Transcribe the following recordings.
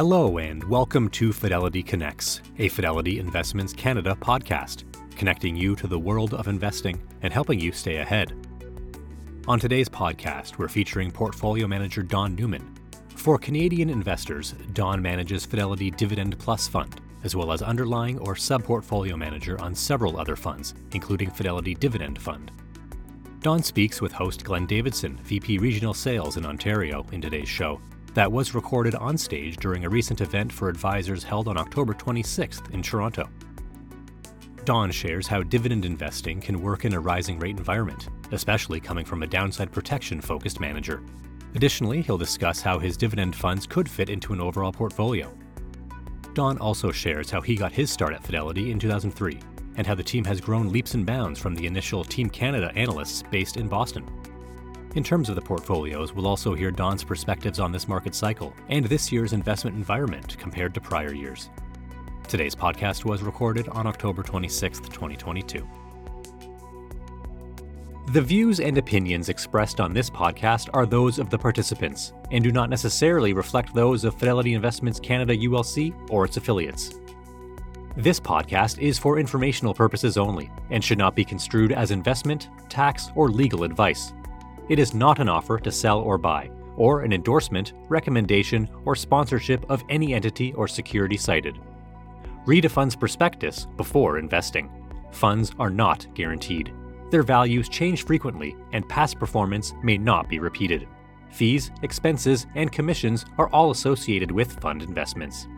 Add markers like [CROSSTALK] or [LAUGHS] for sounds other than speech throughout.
Hello, and welcome to Fidelity Connects, a Fidelity Investments Canada podcast, connecting you to the world of investing and helping you stay ahead. On today's podcast, we're featuring portfolio manager Don Newman. For Canadian investors, Don manages Fidelity Dividend Plus Fund, as well as underlying or sub portfolio manager on several other funds, including Fidelity Dividend Fund. Don speaks with host Glenn Davidson, VP Regional Sales in Ontario, in today's show that was recorded on stage during a recent event for advisors held on October 26th in Toronto. Don shares how dividend investing can work in a rising rate environment, especially coming from a downside protection focused manager. Additionally, he'll discuss how his dividend funds could fit into an overall portfolio. Don also shares how he got his start at Fidelity in 2003 and how the team has grown leaps and bounds from the initial Team Canada analysts based in Boston. In terms of the portfolios, we'll also hear Don's perspectives on this market cycle and this year's investment environment compared to prior years. Today's podcast was recorded on October 26, 2022. The views and opinions expressed on this podcast are those of the participants and do not necessarily reflect those of Fidelity Investments Canada ULC or its affiliates. This podcast is for informational purposes only and should not be construed as investment, tax, or legal advice. It is not an offer to sell or buy, or an endorsement, recommendation, or sponsorship of any entity or security cited. Read a fund's prospectus before investing. Funds are not guaranteed. Their values change frequently, and past performance may not be repeated. Fees, expenses, and commissions are all associated with fund investments.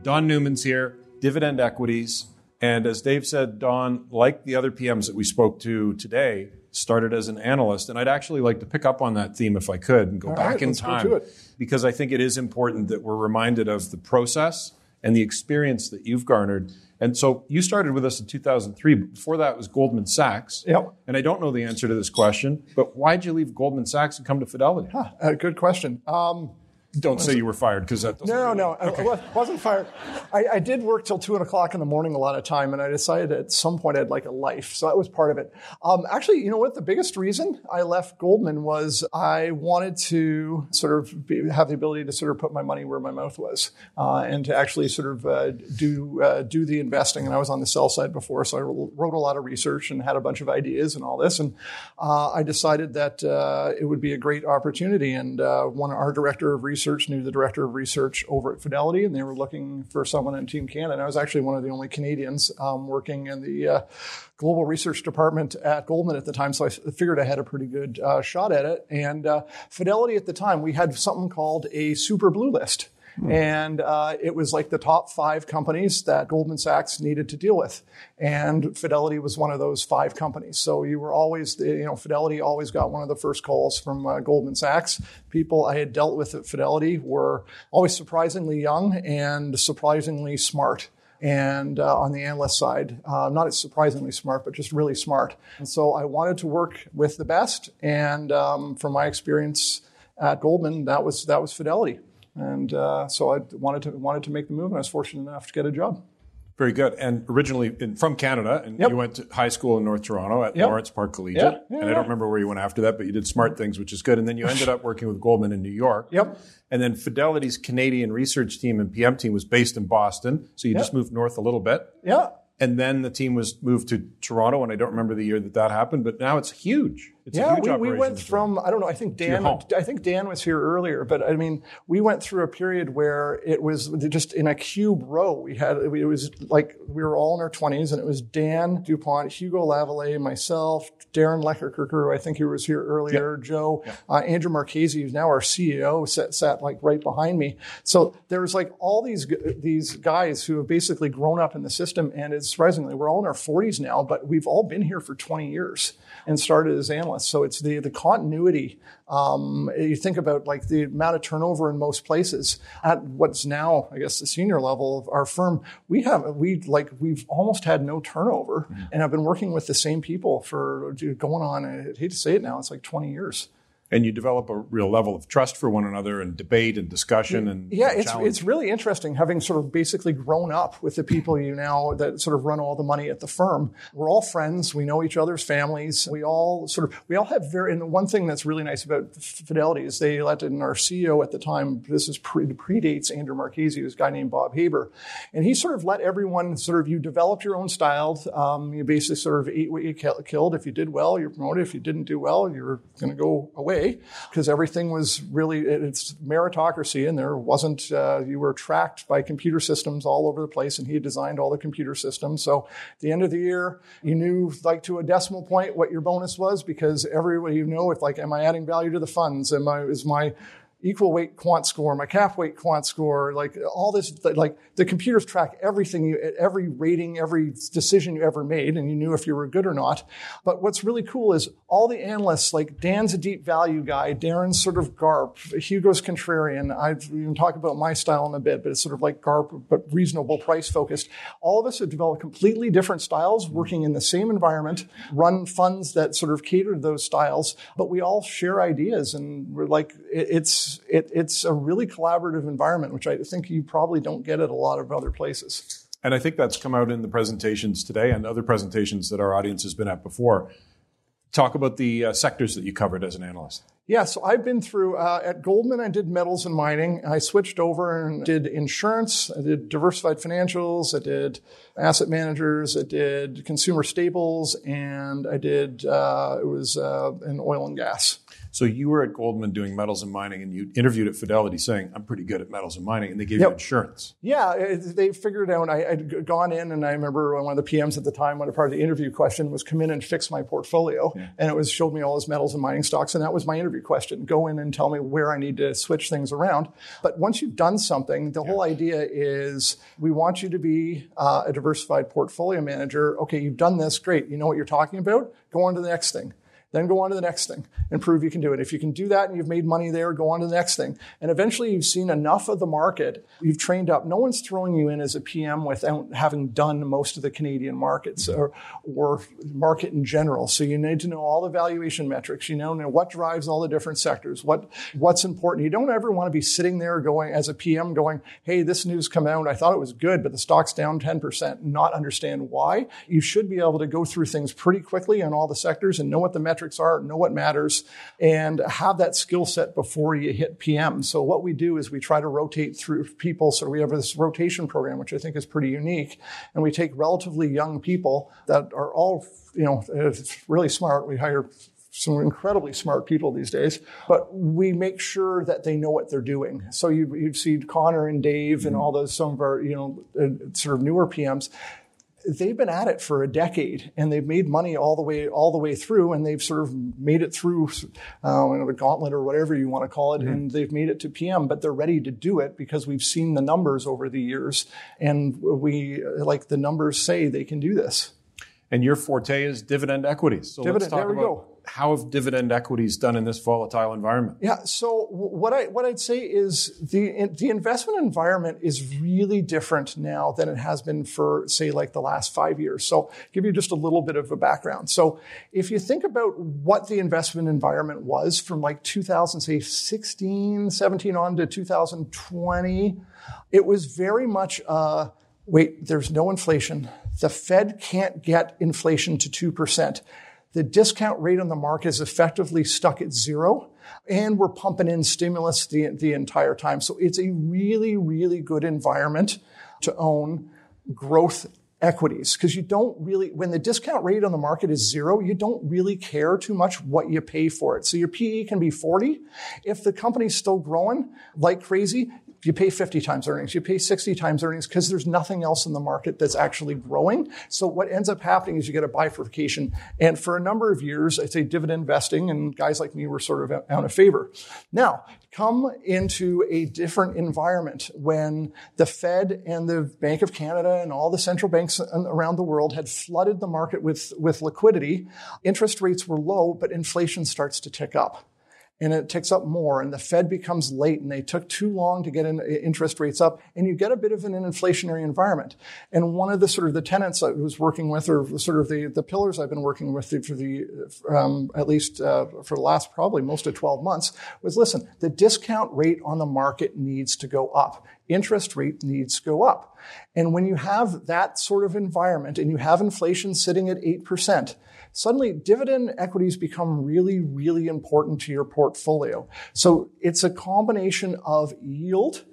Don Newman's here, Dividend Equities. And as Dave said, Don, like the other PMs that we spoke to today, started as an analyst. And I'd actually like to pick up on that theme if I could and go All back right, in time. to it. Because I think it is important that we're reminded of the process and the experience that you've garnered. And so you started with us in 2003. But before that was Goldman Sachs. Yep. And I don't know the answer to this question, but why'd you leave Goldman Sachs and come to Fidelity? Uh, good question. Um, Don't say you were fired because that doesn't. no, really- no, I wasn't fired. I, I did work till two o'clock in the morning a lot of time, and I decided at some point I'd like a life, so that was part of it. Um, actually, you know what? The biggest reason I left Goldman was I wanted to sort of be, have the ability to sort of put my money where my mouth was, uh, and to actually sort of uh, do uh, do the investing. And I was on the sell side before, so I wrote a lot of research and had a bunch of ideas and all this. And uh, I decided that uh, it would be a great opportunity. And uh, one our director of research knew the director of research over at Fidelity, and they were looking for someone in Team Canada. I was actually one of the only Canadians um, working in the uh, global research department at Goldman at the time. So I figured I had a pretty good uh, shot at it. And uh, Fidelity at the time, we had something called a super blue list. And uh, it was like the top five companies that Goldman Sachs needed to deal with. And Fidelity was one of those five companies. So you were always, you know, Fidelity always got one of the first calls from uh, Goldman Sachs. People I had dealt with at Fidelity were always surprisingly young and surprisingly smart and uh, on the analyst side, uh, not surprisingly smart, but just really smart. And so I wanted to work with the best, and um, from my experience at Goldman, that was that was Fidelity, and uh, so I wanted to wanted to make the move, and I was fortunate enough to get a job. Very good. And originally in, from Canada, and Yep. you went to high school in North Toronto at Yep. Lawrence Park Collegiate. Yeah, yeah, and I don't remember where you went after that, but you did smart things, which is good. And then you ended up working with Goldman in New York. Yep. And then Fidelity's Canadian research team and PM team was based in Boston. So you just moved north a little bit. Yeah, And then the team was moved to Toronto, and I don't remember the year that that happened, but now it's huge. It's a yeah, we, we went from I don't know. I think Dan. I think Dan was here earlier, but I mean, we went through a period where it was just in a cube row. We had it was like we were all in our twenties, and it was Dan Dupont, Hugo Lavallee, myself, Darren Lekkerkerker, who I think he was here earlier, Joe, uh, Andrew Marchese, who's now our CEO, sat, sat like right behind me. So there was like all these these guys who have basically grown up in the system, and it's surprisingly we're all in our forties now, but we've all been here for twenty years and started as analysts. So it's the the continuity. Um, you think about like the amount of turnover in most places at what's now, I guess, the senior level of our firm. We have we like we've almost had no turnover, and I've been working with the same people for going on. I hate to say it now, it's like twenty years. And you develop a real level of trust for one another and debate and discussion and yeah and it's challenge. it's really interesting having sort of basically grown up with the people you now that sort of run all the money at the firm. We're all friends. We know each other's families. We all sort of we all have very and the one thing that's really nice about fidelity is they let in our ceo at the time this is pre, predates andrew marchese was a guy named bob haber. And he sort of let everyone sort of you developed your own style. Um, you basically sort of ate what you killed. If you did well you're promoted. If you didn't do well you're going to go away because everything was really it's meritocracy and there wasn't uh, you were tracked by computer systems all over the place and he designed all the computer systems. So at the end of the year you knew like to a decimal point what your bonus was because everybody you know if like am i adding value to the funds? Am i is my equal weight quant score, my cap weight quant score, like all this, like the computers track everything, you, every rating, every decision you ever made, and you knew if you were good or not. But what's really cool is all the analysts, like Dan's a deep value guy, Darren's sort of GARP, Hugo's contrarian. I've even talked about my style in a bit, but it's sort of like GARP, but reasonable price focused. All of us have developed completely different styles, working in the same environment, run funds that sort of cater to those styles, but we all share ideas, and we're like, it's it, it's a really collaborative environment, which I think you probably don't get at a lot of other places. And I think that's come out in the presentations today and other presentations that our audience has been at before. Talk about the uh, sectors that you covered as an analyst. Yeah, so I've been through uh, at Goldman. I did metals and mining. I switched over and did insurance. I did diversified financials. I did asset managers. I did consumer staples, and I did uh, it was uh, in oil and gas. So you were at Goldman doing metals and mining, and you interviewed at Fidelity saying, "I'm pretty good at metals and mining," and they gave yep. you insurance. Yeah, they figured out. I, had gone in, and I remember one of the PMs at the time, one part of the interview question was, "Come in and fix my portfolio," yeah. and it was showed me all his metals and mining stocks, and that was my interview question: Go in and tell me where I need to switch things around. But once you've done something, the yeah. whole idea is we want you to be uh, a diversified portfolio manager. Okay, you've done this, great. You know what you're talking about. Go on to the next thing. Then go on to the next thing and prove you can do it. If you can do that and you've made money there, go on to the next thing. And eventually you've seen enough of the market, you've trained up. No one's throwing you in as a PM without having done most of the Canadian markets or, or market in general. So you need to know all the valuation metrics. You know, know what drives all the different sectors, what, what's important. You don't ever want to be sitting there going as a PM going, Hey, this news come out. I thought it was good, but the stock's down 10%, not understand why. You should be able to go through things pretty quickly on all the sectors and know what the metrics metrics are, know what matters, and have that skill set before you hit PM. So what we do is we try to rotate through people. So we have this rotation program, which I think is pretty unique. And we take relatively young people that are all, you know, really smart. We hire some incredibly smart people these days, but we make sure that they know what they're doing. So you, you see Connor and Dave mm-hmm. and all those, some of our, you know, uh, sort of newer PMs they've been at it for a decade and they've made money all the way all the way through and they've sort of made it through uh, the gauntlet or whatever you want to call it mm-hmm. and they've made it to PM but they're ready to do it because we've seen the numbers over the years and we like the numbers say they can do this and your forte is dividend equities so dividend, let's talk about go how have dividend equities done in this volatile environment? Yeah, so what I what I'd say is the the investment environment is really different now than it has been for say like the last 5 years. So give you just a little bit of a background. So if you think about what the investment environment was from like 2016, 17 on to 2020, it was very much uh, wait, there's no inflation. The Fed can't get inflation to 2%. The discount rate on the market is effectively stuck at zero, and we're pumping in stimulus the, the entire time. So it's a really, really good environment to own growth equities because you don't really, when the discount rate on the market is zero, you don't really care too much what you pay for it. So your PE can be 40. If the company's still growing like crazy, you pay 50 times earnings, you pay 60 times earnings because there's nothing else in the market that's actually growing. So what ends up happening is you get a bifurcation. And for a number of years, I'd say dividend investing and guys like me were sort of out of favor. Now, come into a different environment when the Fed and the Bank of Canada and all the central banks around the world had flooded the market with, with liquidity. Interest rates were low, but inflation starts to tick up. And it ticks up more and the Fed becomes late and they took too long to get in, interest rates up and you get a bit of an inflationary environment. And one of the sort of the tenants I was working with or sort of the, the pillars I've been working with for the, um, at least uh, for the last probably most of 12 months was listen, the discount rate on the market needs to go up. Interest rate needs go up. And when you have that sort of environment and you have inflation sitting at 8%, suddenly dividend equities become really, really important to your portfolio. So it's a combination of yield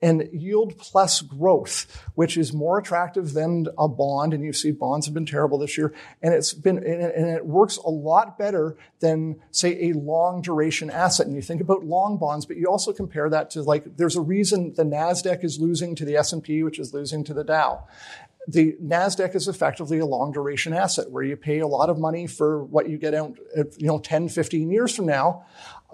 and yield plus growth, which is more attractive than a bond. And you see bonds have been terrible this year. And it's been, and it works a lot better than say a long duration asset. And you think about long bonds, but you also compare that to like, there's a reason the NASDAQ is losing to the S&P, which is losing to the Dow the NASDAQ is effectively a long duration asset where you pay a lot of money for what you get out, you know, 10, 15 years from now.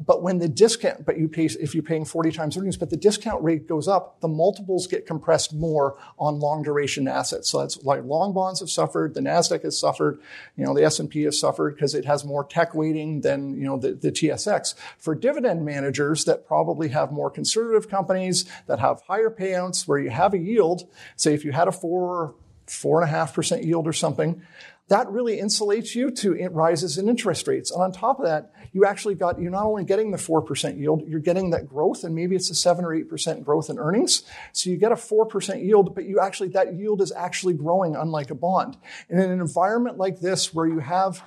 But when the discount, but you pay, if you're paying 40 times earnings, but the discount rate goes up, the multiples get compressed more on long duration assets. So that's like long bonds have suffered, the NASDAQ has suffered, you know, the S&P has suffered because it has more tech weighting than, you know, the, the TSX. For dividend managers that probably have more conservative companies that have higher payouts where you have a yield, say if you had a four, four and a half percent yield or something, that really insulates you to rises in interest rates. And on top of that, you actually got, you're not only getting the 4% yield, you're getting that growth, and maybe it's a 7 or 8% growth in earnings. So you get a 4% yield, but you actually, that yield is actually growing unlike a bond. And in an environment like this, where you have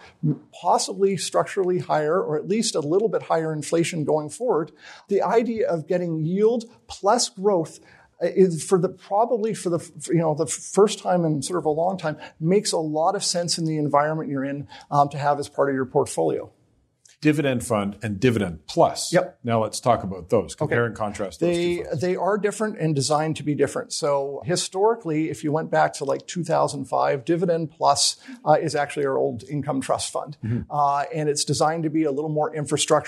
possibly structurally higher, or at least a little bit higher inflation going forward, the idea of getting yield plus growth is for the probably for the you know the first time in sort of a long time makes a lot of sense in the environment you're in um, to have as part of your portfolio dividend fund and dividend plus. Yep. Now let's talk about those. Compare okay. and contrast. they they are different and designed to be different. So historically, if you went back to like 2005, dividend plus uh, is actually our old income trust fund, mm-hmm. uh, and it's designed to be a little more infrastructure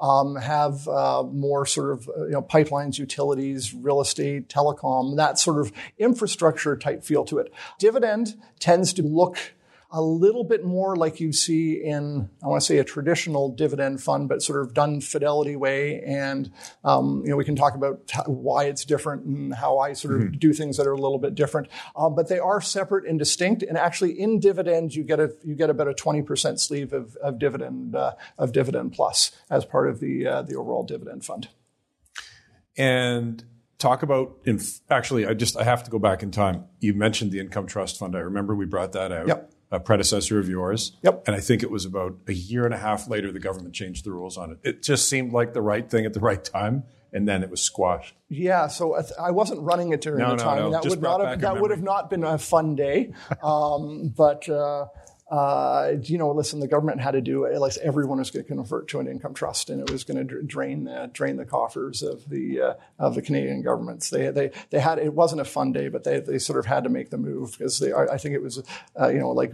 um, have uh, more sort of uh, you know pipelines, utilities, real estate, telecom, that sort of infrastructure type feel to it. Dividend tends to look a little bit more like you see in, I want to say a traditional dividend fund, but sort of done Fidelity way. And, um, you know, we can talk about why it's different and how I sort of mm-hmm. do things that are a little bit different. Uh, but they are separate and distinct. And actually in dividends, you get a, you get about a 20% sleeve of, of dividend, uh, of dividend plus as part of the, uh, the overall dividend fund. And talk about inf- actually i just i have to go back in time you mentioned the income trust fund i remember we brought that out yep a predecessor of yours. Yep. And I think it was about a year and a half later the government changed the rules on it. It just seemed like the right thing at the right time, and then it was squashed. Yeah, so I wasn't running it during no, the time. No, no. That just would not have that would have not been a fun day. Um, but uh, uh, you know, listen, the government had to do it. Like everyone was going to convert to an income trust, and it was going to drain the, drain the coffers of the uh, of the Canadian governments. They they they had it wasn't a fun day, but they they sort of had to make the move because they I think it was uh, you know like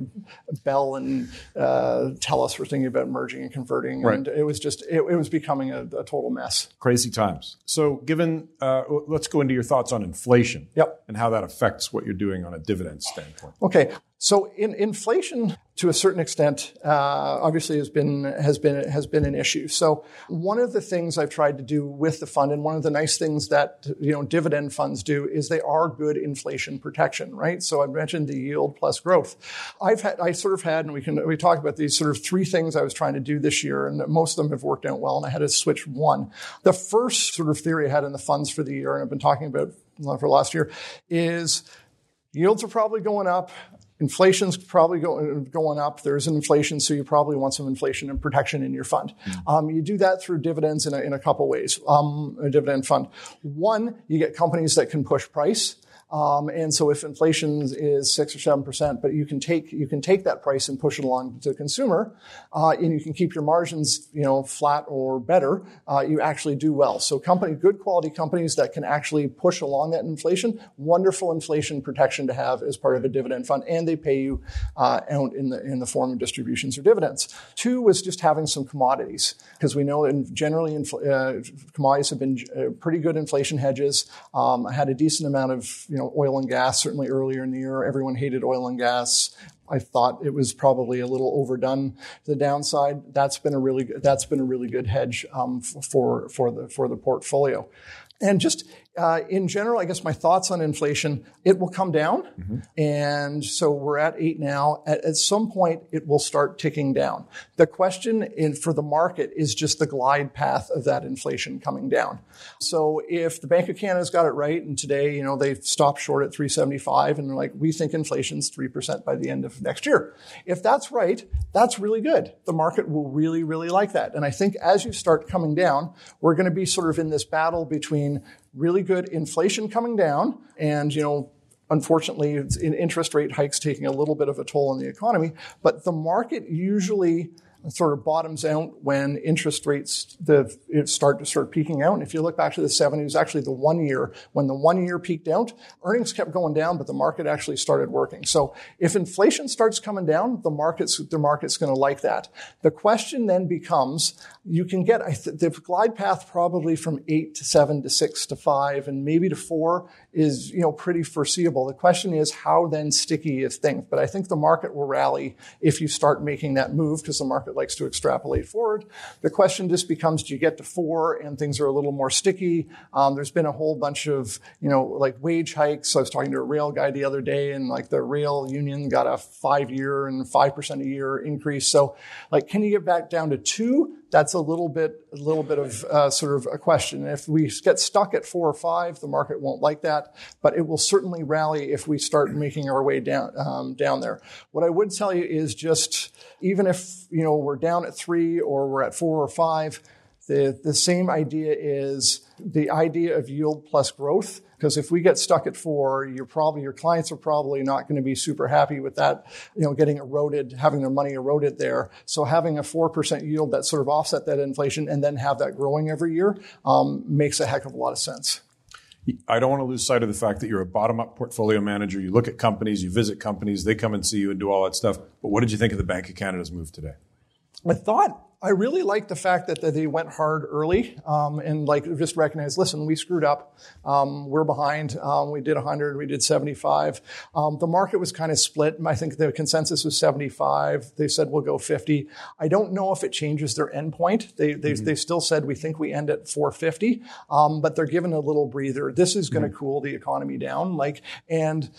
Bell and uh, Telus were thinking about merging and converting, right. and it was just it, it was becoming a, a, total mess. Crazy times. So, given uh, let's go into your thoughts on inflation. Yep. And how that affects what you're doing on a dividend standpoint. Okay. So in, inflation, to a certain extent, uh, obviously has been has been has been an issue. So one of the things I've tried to do with the fund, and one of the nice things that you know dividend funds do, is they are good inflation protection, right? So I mentioned the yield plus growth. I've had I sort of had, and we can we talk about these sort of three things I was trying to do this year, and most of them have worked out well, and I had to switch one. The first sort of theory I had in the funds for the year, and I've been talking about for last year, is yields are probably going up inflation's probably go, going up. There's an inflation, so you probably want some inflation and protection in your fund. Mm-hmm. Um, you do that through dividends in a, in a couple ways. Um, a dividend fund. One, you get companies that can push price. Um, and so if inflation is six or seven percent, but you can take you can take that price and push it along to the consumer, uh, and you can keep your margins you know flat or better, uh, you actually do well. So company good quality companies that can actually push along that inflation, wonderful inflation protection to have as part of a dividend fund, and they pay you uh, out in the in the form of distributions or dividends. Two was just having some commodities because we know in generally infl- uh, commodities have been uh, pretty good inflation hedges. Um, had a decent amount of you know, oil and gas, certainly earlier in the year, everyone hated oil and gas I thought it was probably a little overdone to the downside. That's been a really that's been a really good hedge um, for for the for the portfolio. And just uh, in general, I guess my thoughts on inflation, it will come down. Mm-hmm. And so we're at eight now. At, at, some point, it will start ticking down. The question in, for the market is just the glide path of that inflation coming down. So if the Bank of Canada's got it right, and today, you know, they've stopped short at 375 and they're like, we think inflation's 3% by the end of next year. If that's right, that's really good. The market will really, really like that. And I think as you start coming down, we're going to be sort of in this battle between really good inflation coming down and, you know, unfortunately, interest rate hikes taking a little bit of a toll on the economy. But the market usually sort of bottoms out when interest rates the, start to start peaking out. And if you look back to the 70s, actually the one year, when the one year peaked out, earnings kept going down, but the market actually started working. So if inflation starts coming down, the market's, the market's going to like that. The question then becomes, you can get the glide path probably from eight to seven to six to five and maybe to four is, you know, pretty foreseeable. The question is how then sticky is things. But I think the market will rally if you start making that move because the likes to extrapolate forward. The question just becomes, do you get to four and things are a little more sticky? Um, there's been a whole bunch of, you know, like wage hikes. I was talking to a rail guy the other day and like the rail union got a five year and 5% a year increase. So like, can you get back down to two? That's a little bit, a little bit of uh, sort of a question. If we get stuck at four or five, the market won't like that, but it will certainly rally if we start making our way down um, down there. What I would tell you is just even if you know we're down at three or we're at four or five, the the same idea is the idea of yield plus growth. Because if we get stuck at four, you're probably your clients are probably not going to be super happy with that, you know, getting eroded, having their money eroded there. So having a four percent yield that sort of offset that inflation and then have that growing every year um, makes a heck of a lot of sense. I don't want to lose sight of the fact that you're a bottom up portfolio manager. You look at companies, you visit companies, they come and see you and do all that stuff. But what did you think of the Bank of Canada's move today? I thought I really like the fact that, that they went hard early um, and like just recognized, listen, we screwed up. Um, we're behind. Um, we did 100. We did 75. Um, the market was kind of split. I think the consensus was 75. They said we'll go 50. I don't know if it changes their endpoint. They they, mm-hmm. they still said we think we end at 450, um, but they're given a little breather. This is going to mm-hmm. cool the economy down. Like and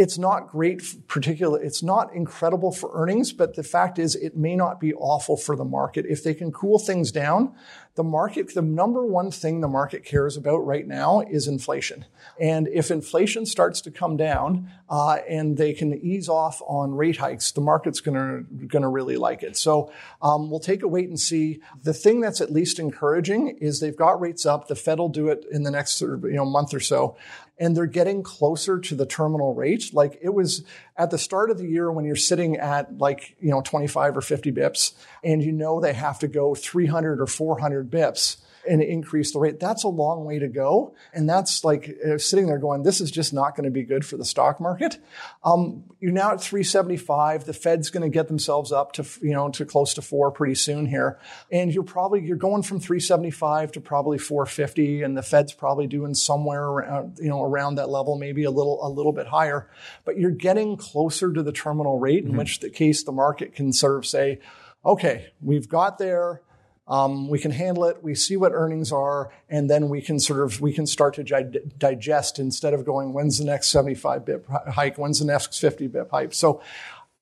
it's not great, particular. It's not incredible for earnings, but the fact is, it may not be awful for the market if they can cool things down. The market, the number one thing the market cares about right now is inflation. And if inflation starts to come down uh, and they can ease off on rate hikes, the market's going to going to really like it. So um, we'll take a wait and see. The thing that's at least encouraging is they've got rates up. The Fed will do it in the next you know month or so and they're getting closer to the terminal rate. Like it was at the start of the year when you're sitting at like, you know, 25 or 50 bips and you know they have to go 300 or 400 bips and increase the rate. That's a long way to go. And that's like uh, sitting there going, this is just not going to be good for the stock market. Um, you're now at 375. The Fed's going to get themselves up to, you know, to close to four pretty soon here. And you're probably, you're going from 375 to probably 450. And the Fed's probably doing somewhere around, you know, around that level, maybe a little, a little bit higher. But you're getting closer to the terminal rate, in mm-hmm. which the case the market can sort of say, okay, we've got there um, we can handle it. We see what earnings are, and then we can sort of we can start to gi- digest instead of going, when's the next 75 bit hike? When's the next 50 bit hike? So.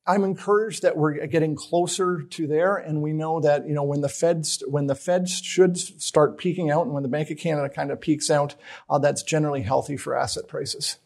I'm encouraged that we're getting closer to there, and we know that you know when the Feds when the Feds should start peaking out, and when the Bank of Canada kind of peaks out, uh, that's generally healthy for asset prices.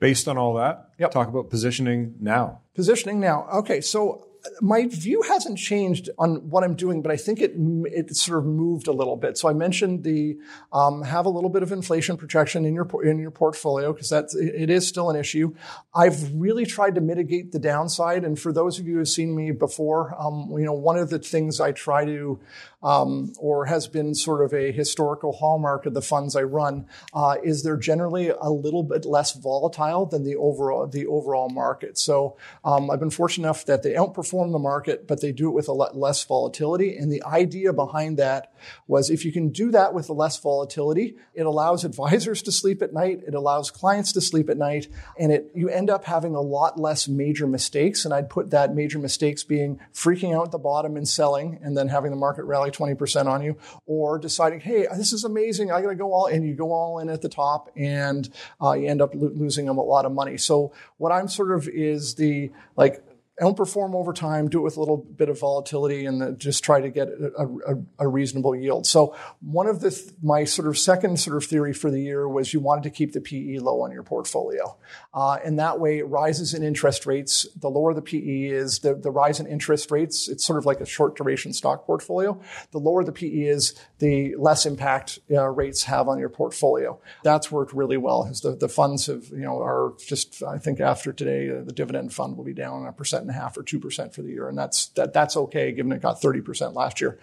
Based on all that, yep. talk about positioning now. Positioning now. Okay, so my view hasn't changed on what I'm doing, but I think it it sort of moved a little bit. So I mentioned the um, have a little bit of inflation protection in your in your portfolio because that's it is still an issue. I've really tried to mitigate the downside, and for those of you who've seen me before, um, you know one of the things I try to um, or has been sort of a historical hallmark of the funds I run, uh, is they're generally a little bit less volatile than the overall the overall market. So um, I've been fortunate enough that they outperform outperform the market, but they do it with a lot less volatility. And the idea behind that was if you can do that with less volatility, it allows [LAUGHS] advisors to sleep at night, it allows clients to sleep at night, and it you end up having a lot less major mistakes. And I'd put that major mistakes being freaking out at the bottom and selling, and then having the market rally 20% on you, or deciding, hey, this is amazing, I got to go all, and you go all in at the top, and uh, you end up lo- losing a lot of money. So what I'm sort of is the like outperform over time, do it with a little bit of volatility, and just try to get a, a, a reasonable yield. So one of the my sort of second sort of theory for the year was you wanted to keep the PE low on your portfolio, uh, and that way it rises in interest rates. The lower the PE is, the, the rise in interest rates. It's sort of like a short duration stock portfolio. The lower the PE is, the less impact uh, rates have on your portfolio. That's worked really well. The, the funds have you know are just I think after today uh, the dividend fund will be down a percent and a half or two percent for the year, and that's that, that's okay given it got thirty percent last year.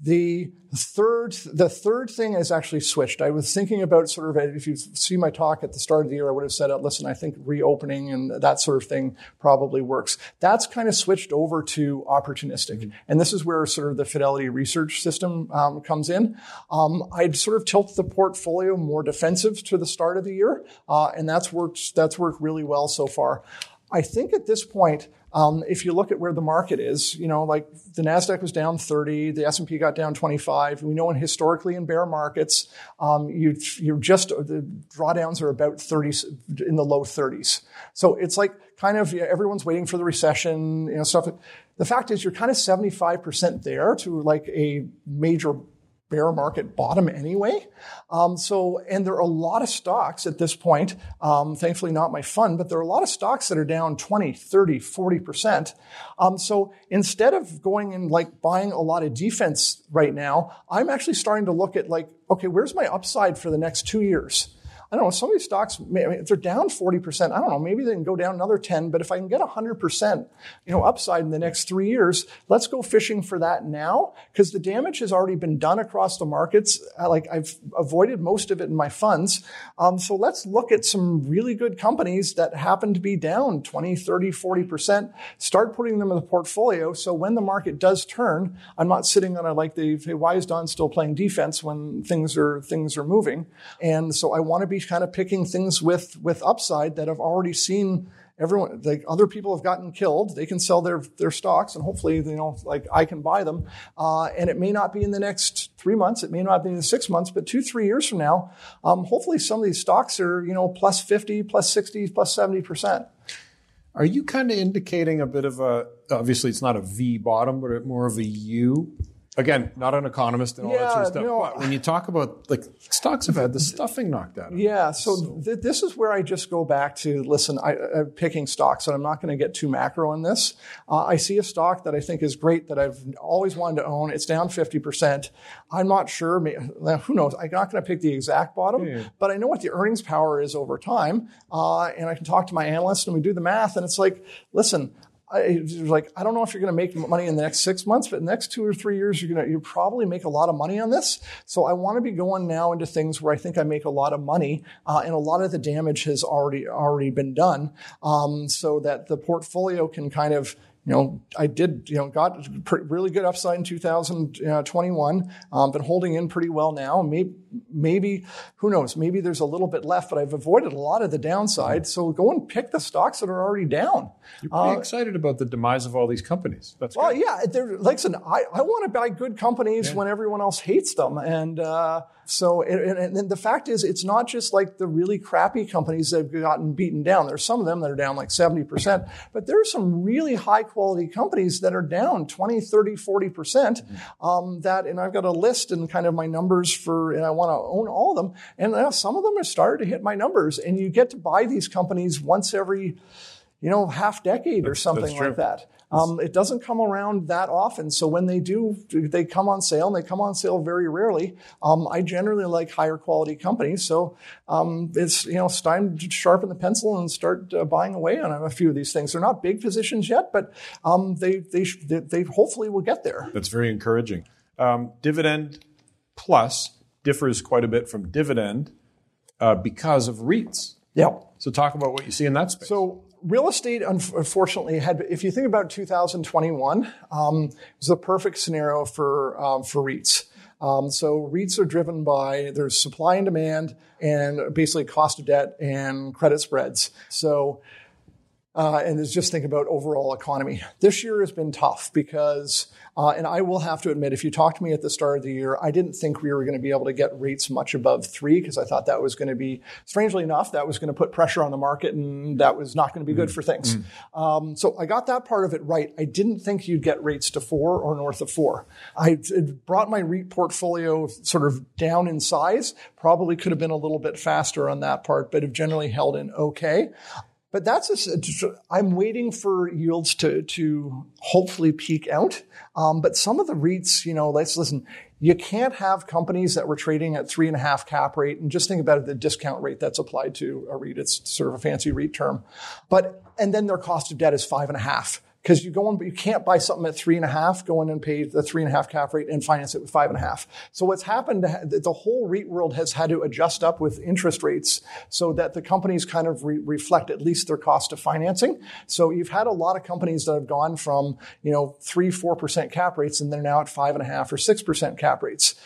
The third the third thing is actually switched. I was thinking about sort of if you see my talk at the start of the year, I would have said, "Listen, I think reopening and that sort of thing probably works." That's kind of switched over to opportunistic, mm-hmm. and this is where sort of the Fidelity research system um, comes in. Um, I'd sort of tilt the portfolio more defensive to the start of the year, uh, and that's worked that's worked really well so far. I think at this point, um, if you look at where the market is, you know, like the Nasdaq was down 30, the S&P got down 25. We know in historically in bear markets, um, you you're just the drawdowns are about 30 in the low 30s. So it's like kind of everyone's waiting for the recession, you know, stuff. The fact is, you're kind of 75% there to like a major bear market bottom anyway. Um, so, and there are a lot of stocks at this point, um, thankfully not my fund, but there are a lot of stocks that are down 20, 30, 40%. Um, so instead of going and like buying a lot of defense right now, I'm actually starting to look at like, okay, where's my upside for the next two years? I don't know, some of these stocks, if they're down 40%, I don't know, maybe they can go down another 10, but if I can get 100%, you know, upside in the next three years, let's go fishing for that now, because the damage has already been done across the markets. Like I've avoided most of it in my funds. Um, so let's look at some really good companies that happen to be down 20, 30, 40%, start putting them in the portfolio. So when the market does turn, I'm not sitting on a, like the, hey, why is Don still playing defense when things are, things are moving? And so I want to be kind of picking things with with upside that have already seen everyone like other people have gotten killed. They can sell their their stocks and hopefully you know like i can buy them. Uh, and it may not be in the next three months. It may not be in the six months but two three years from now um, hopefully some of these stocks are you know plus 50 plus 60 plus 70 percent. Are you kind of indicating a bit of a obviously it's not a v bottom but more of a u Again, not an economist and all yeah, that sort of stuff. but when you talk about like stocks have had the [LAUGHS] stuffing knocked out of Yeah, so, so. Th- this is where I just go back to listen. I, am picking stocks, and I'm not going to get too macro on this. Uh, I see a stock that I think is great that I've always wanted to own. It's down 50 percent. I'm not sure. Who knows? I'm not going to pick the exact bottom, yeah. but I know what the earnings power is over time, uh, and I can talk to my analyst and we do the math, and it's like, listen, I was like, I don't know if you're going to make money in the next six months, but in the next two or three years, you're going to, you probably make a lot of money on this. So I want to be going now into things where I think I make a lot of money, uh, and a lot of the damage has already, already been done. Um, so that the portfolio can kind of, you know, I did, you know, got really good upside in 2021. Um, been holding in pretty well now. Maybe, maybe, who knows? Maybe there's a little bit left, but I've avoided a lot of the downside. So go and pick the stocks that are already down. You're pretty uh, excited about the demise of all these companies. That's well, good. yeah. They're, listen, I, I want to buy good companies yeah. when everyone else hates them, and uh, so, and, and, the fact is, it's not just like the really crappy companies that have gotten beaten down. There's some of them that are down like 70%, but there are some really high quality companies that are down 20, 30, 40%. percent um, that, and I've got a list and kind of my numbers for, and I want to own all of them. And uh, some of them are starting to hit my numbers. And you get to buy these companies once every, you know, half decade or something like that. Um, it doesn't come around that often. So when they do, they come on sale and they come on sale very rarely. Um, I generally like higher quality companies. So um, it's, you know, it's time to sharpen the pencil and start uh, buying away on a few of these things. They're not big positions yet, but um, they, they, they, hopefully will get there. That's very encouraging. Um, dividend plus differs quite a bit from dividend uh, because of REITs. Yeah. So talk about what you see in that space. So real estate, unfortunately, had. If you think about 2021, um, it was the perfect scenario for um, for REITs. Um, so REITs are driven by there's supply and demand, and basically cost of debt and credit spreads. So. Uh, and is just think about overall economy. This year has been tough because uh, and I will have to admit, if you talked to me at the start of the year, I didn't think we were going to be able to get rates much above three because I thought that was going to be, strangely enough, that was going to put pressure on the market and that was not going to be good mm. for things. Mm. Um, so I got that part of it right. I didn't think you'd get rates to four or north of four. I brought my REIT portfolio sort of down in size. Probably could have been a little bit faster on that part, but have generally held in okay. But that's a, I'm waiting for yields to to hopefully peak out. Um, but some of the REITs, you know, let's listen. You can't have companies that were trading at three and a half cap rate, and just think about it, the discount rate that's applied to a REIT. It's sort of a fancy REIT term, but and then their cost of debt is five and a half because you go in, but you can't buy something at three and a half, go in and pay the three and a half cap rate and finance it with five and a half. So what's happened, the whole REIT world has had to adjust up with interest rates so that the companies kind of re- reflect at least their cost of financing. So you've had a lot of companies that have gone from, you know, three, four percent cap rates and they're now at five and a half or six percent cap rates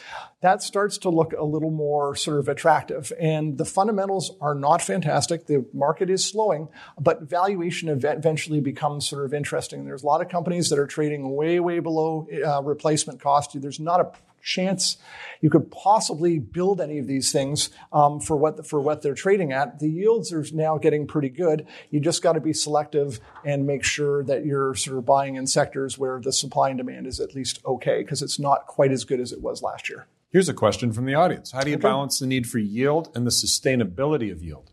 that starts to look a little more sort of attractive. And the fundamentals are not fantastic. The market is slowing, but valuation eventually becomes sort of interesting. There's a lot of companies that are trading way, way below uh, replacement cost. There's not a chance you could possibly build any of these things um, for what for what they're trading at. The yields are now getting pretty good. You just got to be selective and make sure that you're sort of buying in sectors where the supply and demand is at least okay because it's not quite as good as it was last year. Here's a question from the audience How do you okay. balance the need for yield and the sustainability of yield?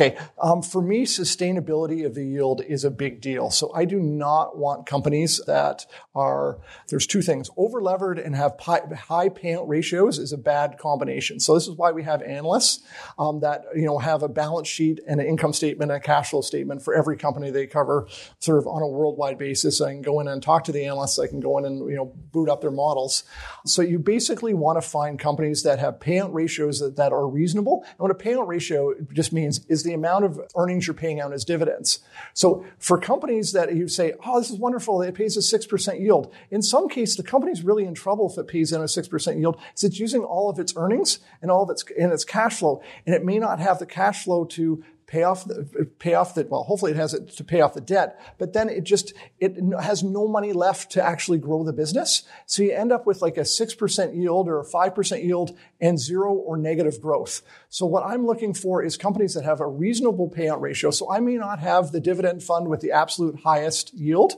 Okay, um, for me, sustainability of the yield is a big deal. So I do not want companies that are, there's two things, over levered and have high, high payout ratios is a bad combination. So this is why we have analysts um, that, you know, have a balance sheet and an income statement and a cash flow statement for every company they cover sort of on a worldwide basis. I can go in and talk to the analysts. I can go in and, you know, boot up their models. So you basically want to find companies that have payout ratios that, that are reasonable. And what a payout ratio just means is the amount of earnings you're paying out as dividends. So for companies that you say, oh, this is wonderful, it pays a 6% yield. In some cases, the company's really in trouble if it pays in a 6% yield. So it's using all of its earnings and all of its, and its cash flow. And it may not have the cash flow to pay off the, pay off the, well, hopefully it has it to pay off the debt, but then it just, it has no money left to actually grow the business. So you end up with like a 6% yield or a 5% yield and zero or negative growth. So what I'm looking for is companies that have a reasonable payout ratio. So I may not have the dividend fund with the absolute highest yield,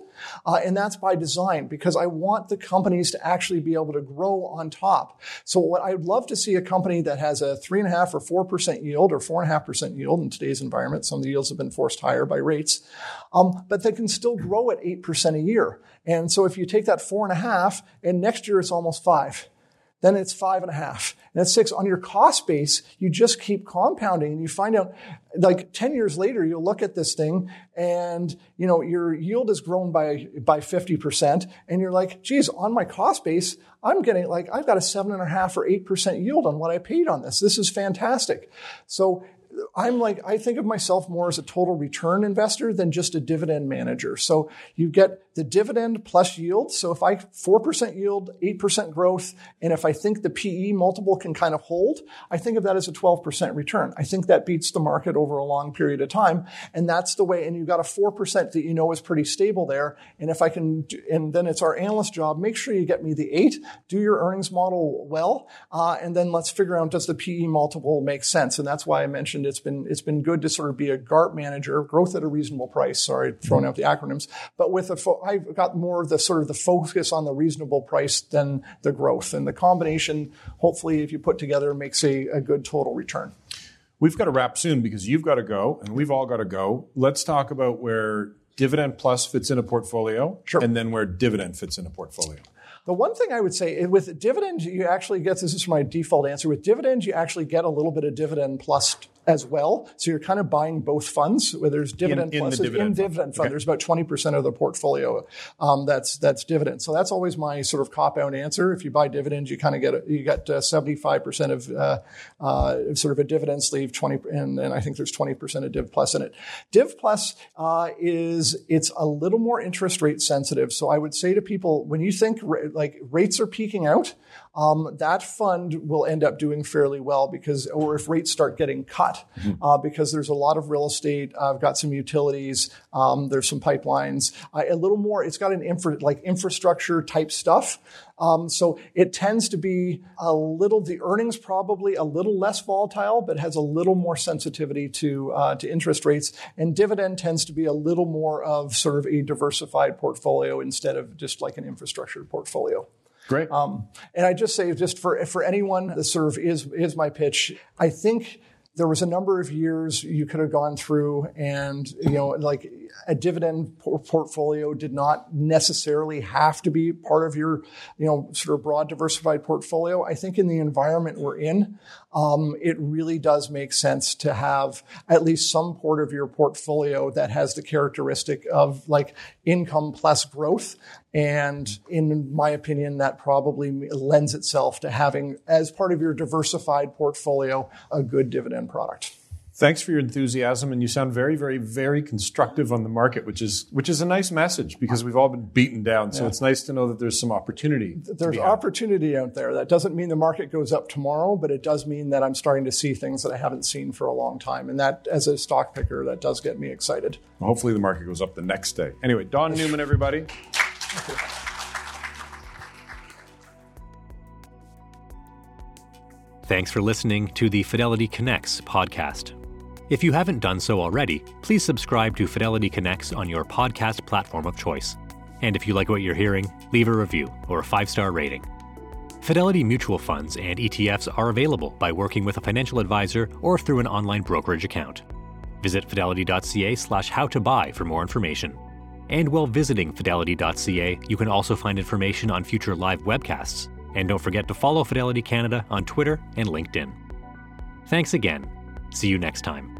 uh, and that's by design because I want the companies to actually be able to grow on top. So what I'd love to see a company that has a three and a half or four percent yield or four and a half percent yield in today's environment. Some of the yields have been forced higher by rates, um, but they can still grow at eight percent a year. And so if you take that four and a half, and next year it's almost five then it's five and a half. And at six, on your cost base, you just keep compounding and you find out like 10 years later, you'll look at this thing and, you know, your yield has grown by, by 50%. And you're like, geez, on my cost base, I'm getting like, I've got a seven and a half or 8% yield on what I paid on this. This is fantastic. So I'm like, I think of myself more as a total return investor than just a dividend manager. So you get the dividend plus yield. So if I 4% yield, 8% growth, and if I think the PE multiple can kind of hold, I think of that as a 12% return. I think that beats the market over a long period of time. And that's the way, and you've got a 4% that you know is pretty stable there. And if I can, and then it's our analyst job, make sure you get me the eight, do your earnings model well, uh, and then let's figure out does the PE multiple make sense? And that's why I mentioned it's been, it's been good to sort of be a GARP manager, growth at a reasonable price. Sorry, throwing out the acronyms, but with a, fo- I've got more of the sort of the focus on the reasonable price than the growth. And the combination, hopefully, if you put together, makes a, a good total return. We've got to wrap soon because you've got to go and we've all got to go. Let's talk about where dividend plus fits in a portfolio sure. and then where dividend fits in a portfolio. The one thing I would say eh, with dividend, you actually get this is my default answer. With dividends, you actually get a little bit of dividend plus as well. So you're kind of buying both funds where there's dividend in the pluses dividend in fund. dividend fund. There's about 20% of the portfolio um, that's that's dividend. So that's always my sort of cop out answer. If you buy dividends, you kind of get a, you get uh, 75% of uh, uh, sort of a dividend sleeve, 20, and, and I think there's 20% of Div Plus in it. Div Plus uh, is it's a little more interest rate sensitive. So I would say to people when you think like rates are peaking out, um, that fund will end up doing fairly well because, or if rates start getting cut, uh, because there's a lot of real estate. Uh, I've got some utilities. Um, there's some pipelines. Uh, a little more. It's got an infra, like infrastructure type stuff. Um, so it tends to be a little. The earnings probably a little less volatile, but has a little more sensitivity to uh, to interest rates. And dividend tends to be a little more of sort of a diversified portfolio instead of just like an infrastructure portfolio. Great. Um, and I just say, just for for anyone, the serve is is my pitch. I think there was a number of years you could have gone through, and you know, like a dividend portfolio did not necessarily have to be part of your, you know, sort of broad diversified portfolio. I think in the environment we're in, um, it really does make sense to have at least some part of your portfolio that has the characteristic of like income plus growth. And in my opinion, that probably lends itself to having, as part of your diversified portfolio, a good dividend product. Thanks for your enthusiasm, and you sound very, very, very constructive on the market, which is which is a nice message because we've all been beaten down. So it's nice to know that there's some opportunity. There's be had. opportunity out there. That doesn't mean the market goes up tomorrow, but it does mean that I'm starting to see things that I haven't seen for a long time. And that, as a stock picker, that does get me excited. Hopefully, the market goes up the next day. Anyway, Don Newman, everybody. Thanks for listening to the Fidelity Connects podcast. If you haven't done so already, please subscribe to Fidelity Connects on your podcast platform of choice. And if you like what you're hearing, leave a review or a five star rating. Fidelity mutual funds and ETFs are available by working with a financial advisor or through an online brokerage account. Visit fidelity.ca slash how to buy for more information. And while visiting fidelity.ca, you can also find information on future live webcasts. And don't forget to follow Fidelity Canada on Twitter and LinkedIn. Thanks again. See you next time.